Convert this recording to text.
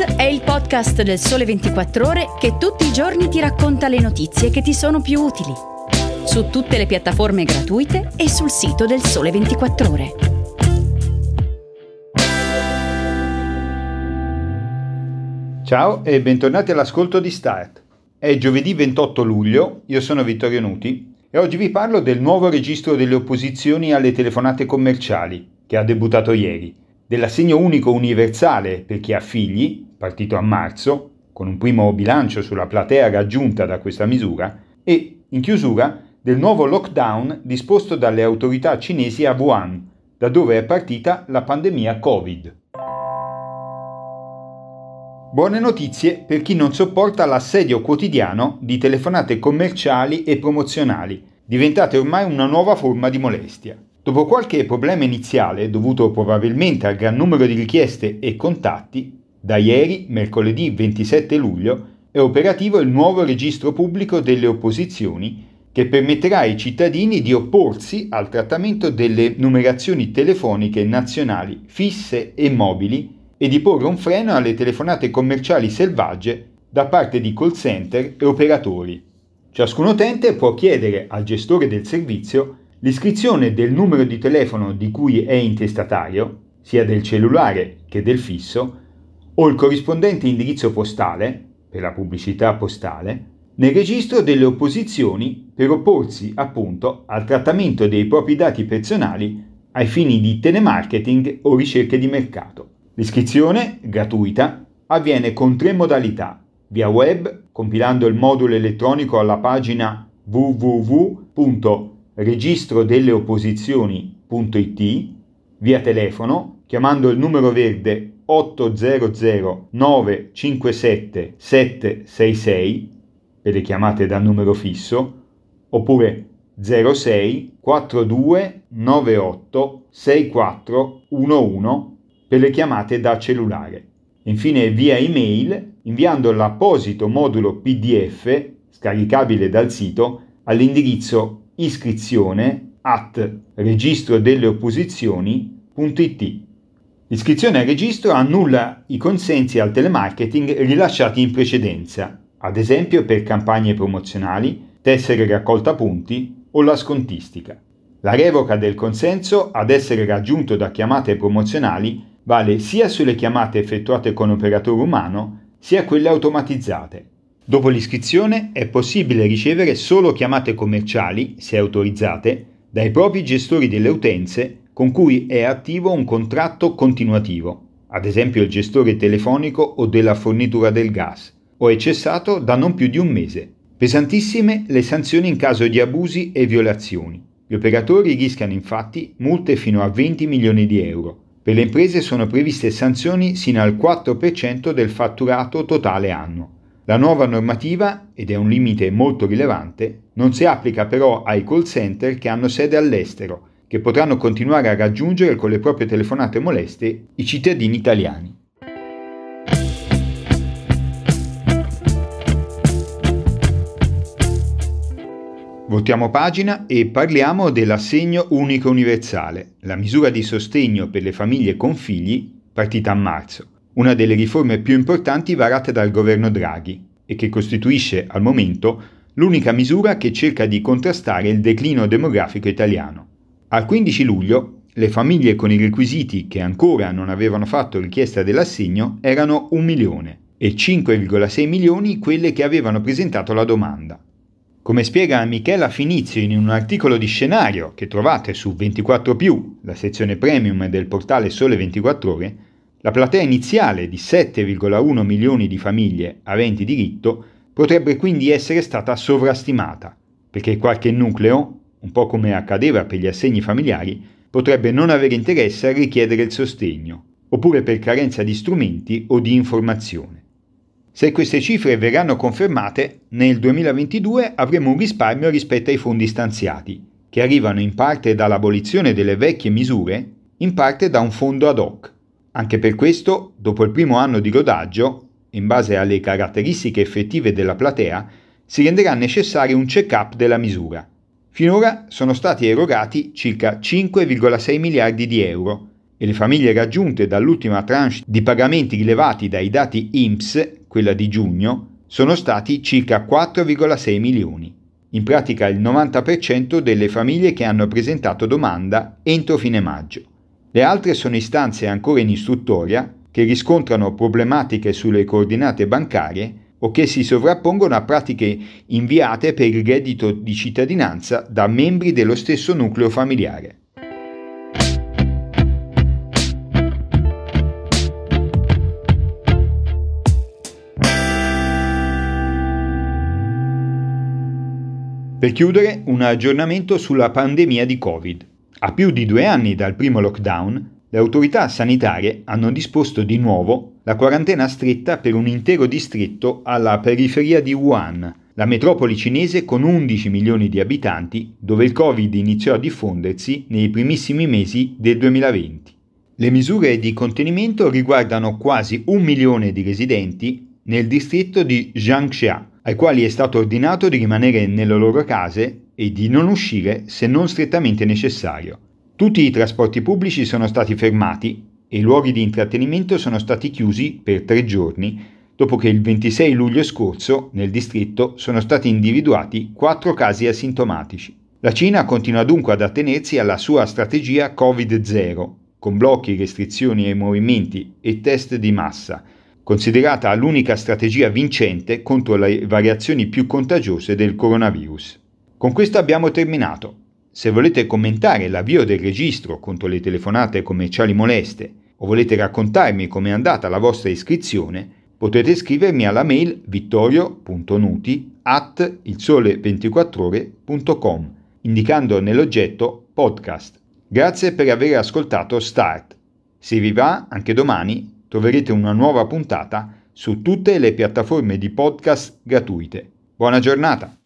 È il podcast del Sole 24 Ore che tutti i giorni ti racconta le notizie che ti sono più utili. Su tutte le piattaforme gratuite e sul sito del Sole 24 Ore. Ciao e bentornati all'ascolto di Start. È giovedì 28 luglio, io sono Vittorio Nuti e oggi vi parlo del nuovo registro delle opposizioni alle telefonate commerciali che ha debuttato ieri dell'assegno unico universale per chi ha figli, partito a marzo, con un primo bilancio sulla platea raggiunta da questa misura, e, in chiusura, del nuovo lockdown disposto dalle autorità cinesi a Wuhan, da dove è partita la pandemia Covid. Buone notizie per chi non sopporta l'assedio quotidiano di telefonate commerciali e promozionali, diventate ormai una nuova forma di molestia. Dopo qualche problema iniziale, dovuto probabilmente al gran numero di richieste e contatti, da ieri, mercoledì 27 luglio, è operativo il nuovo registro pubblico delle opposizioni che permetterà ai cittadini di opporsi al trattamento delle numerazioni telefoniche nazionali fisse e mobili e di porre un freno alle telefonate commerciali selvagge da parte di call center e operatori. Ciascun utente può chiedere al gestore del servizio L'iscrizione del numero di telefono di cui è intestatario, sia del cellulare che del fisso, o il corrispondente indirizzo postale, per la pubblicità postale, nel registro delle opposizioni per opporsi appunto al trattamento dei propri dati personali ai fini di telemarketing o ricerche di mercato. L'iscrizione, gratuita, avviene con tre modalità, via web, compilando il modulo elettronico alla pagina www registro delle opposizioni.it, via telefono, chiamando il numero verde 800 957 766 per le chiamate da numero fisso, oppure 06 42 98 64 11 per le chiamate da cellulare. Infine via email inviando l'apposito modulo PDF scaricabile dal sito all'indirizzo iscrizione at registro delle opposizioni.it. L'iscrizione al registro annulla i consensi al telemarketing rilasciati in precedenza, ad esempio per campagne promozionali, tessere raccolta punti o la scontistica. La revoca del consenso ad essere raggiunto da chiamate promozionali vale sia sulle chiamate effettuate con operatore umano sia quelle automatizzate. Dopo l'iscrizione è possibile ricevere solo chiamate commerciali, se autorizzate, dai propri gestori delle utenze con cui è attivo un contratto continuativo, ad esempio il gestore telefonico o della fornitura del gas, o è cessato da non più di un mese. Pesantissime le sanzioni in caso di abusi e violazioni. Gli operatori rischiano infatti multe fino a 20 milioni di euro. Per le imprese sono previste sanzioni sino al 4% del fatturato totale annuo. La nuova normativa, ed è un limite molto rilevante, non si applica però ai call center che hanno sede all'estero, che potranno continuare a raggiungere con le proprie telefonate moleste i cittadini italiani. Voltiamo pagina e parliamo dell'assegno unico universale, la misura di sostegno per le famiglie con figli partita a marzo una delle riforme più importanti varate dal governo Draghi e che costituisce al momento l'unica misura che cerca di contrastare il declino demografico italiano. Al 15 luglio le famiglie con i requisiti che ancora non avevano fatto richiesta dell'assegno erano un milione e 5,6 milioni quelle che avevano presentato la domanda. Come spiega Michela Finizio in un articolo di scenario che trovate su 24 la sezione premium del portale Sole 24 ore, la platea iniziale di 7,1 milioni di famiglie aventi diritto potrebbe quindi essere stata sovrastimata, perché qualche nucleo, un po' come accadeva per gli assegni familiari, potrebbe non avere interesse a richiedere il sostegno, oppure per carenza di strumenti o di informazione. Se queste cifre verranno confermate, nel 2022 avremo un risparmio rispetto ai fondi stanziati, che arrivano in parte dall'abolizione delle vecchie misure, in parte da un fondo ad hoc, anche per questo, dopo il primo anno di rodaggio, in base alle caratteristiche effettive della platea, si renderà necessario un check-up della misura. Finora sono stati erogati circa 5,6 miliardi di euro, e le famiglie raggiunte dall'ultima tranche di pagamenti rilevati dai dati IMSS, quella di giugno, sono stati circa 4,6 milioni. In pratica il 90% delle famiglie che hanno presentato domanda entro fine maggio. Le altre sono istanze ancora in istruttoria che riscontrano problematiche sulle coordinate bancarie o che si sovrappongono a pratiche inviate per il reddito di cittadinanza da membri dello stesso nucleo familiare. Per chiudere, un aggiornamento sulla pandemia di Covid. A più di due anni dal primo lockdown, le autorità sanitarie hanno disposto di nuovo la quarantena stretta per un intero distretto alla periferia di Wuhan, la metropoli cinese con 11 milioni di abitanti, dove il Covid iniziò a diffondersi nei primissimi mesi del 2020. Le misure di contenimento riguardano quasi un milione di residenti nel distretto di Jiangxia, ai quali è stato ordinato di rimanere nelle loro case e di non uscire se non strettamente necessario. Tutti i trasporti pubblici sono stati fermati e i luoghi di intrattenimento sono stati chiusi per tre giorni dopo che il 26 luglio scorso nel distretto sono stati individuati quattro casi asintomatici. La Cina continua dunque ad attenersi alla sua strategia Covid-0, con blocchi, restrizioni ai movimenti e test di massa, considerata l'unica strategia vincente contro le variazioni più contagiose del coronavirus. Con questo abbiamo terminato. Se volete commentare l'avvio del registro contro le telefonate commerciali moleste o volete raccontarmi com'è andata la vostra iscrizione, potete scrivermi alla mail vittorio.nuti at ilsole24ore.com indicando nell'oggetto podcast. Grazie per aver ascoltato Start. Se vi va, anche domani troverete una nuova puntata su tutte le piattaforme di podcast gratuite. Buona giornata!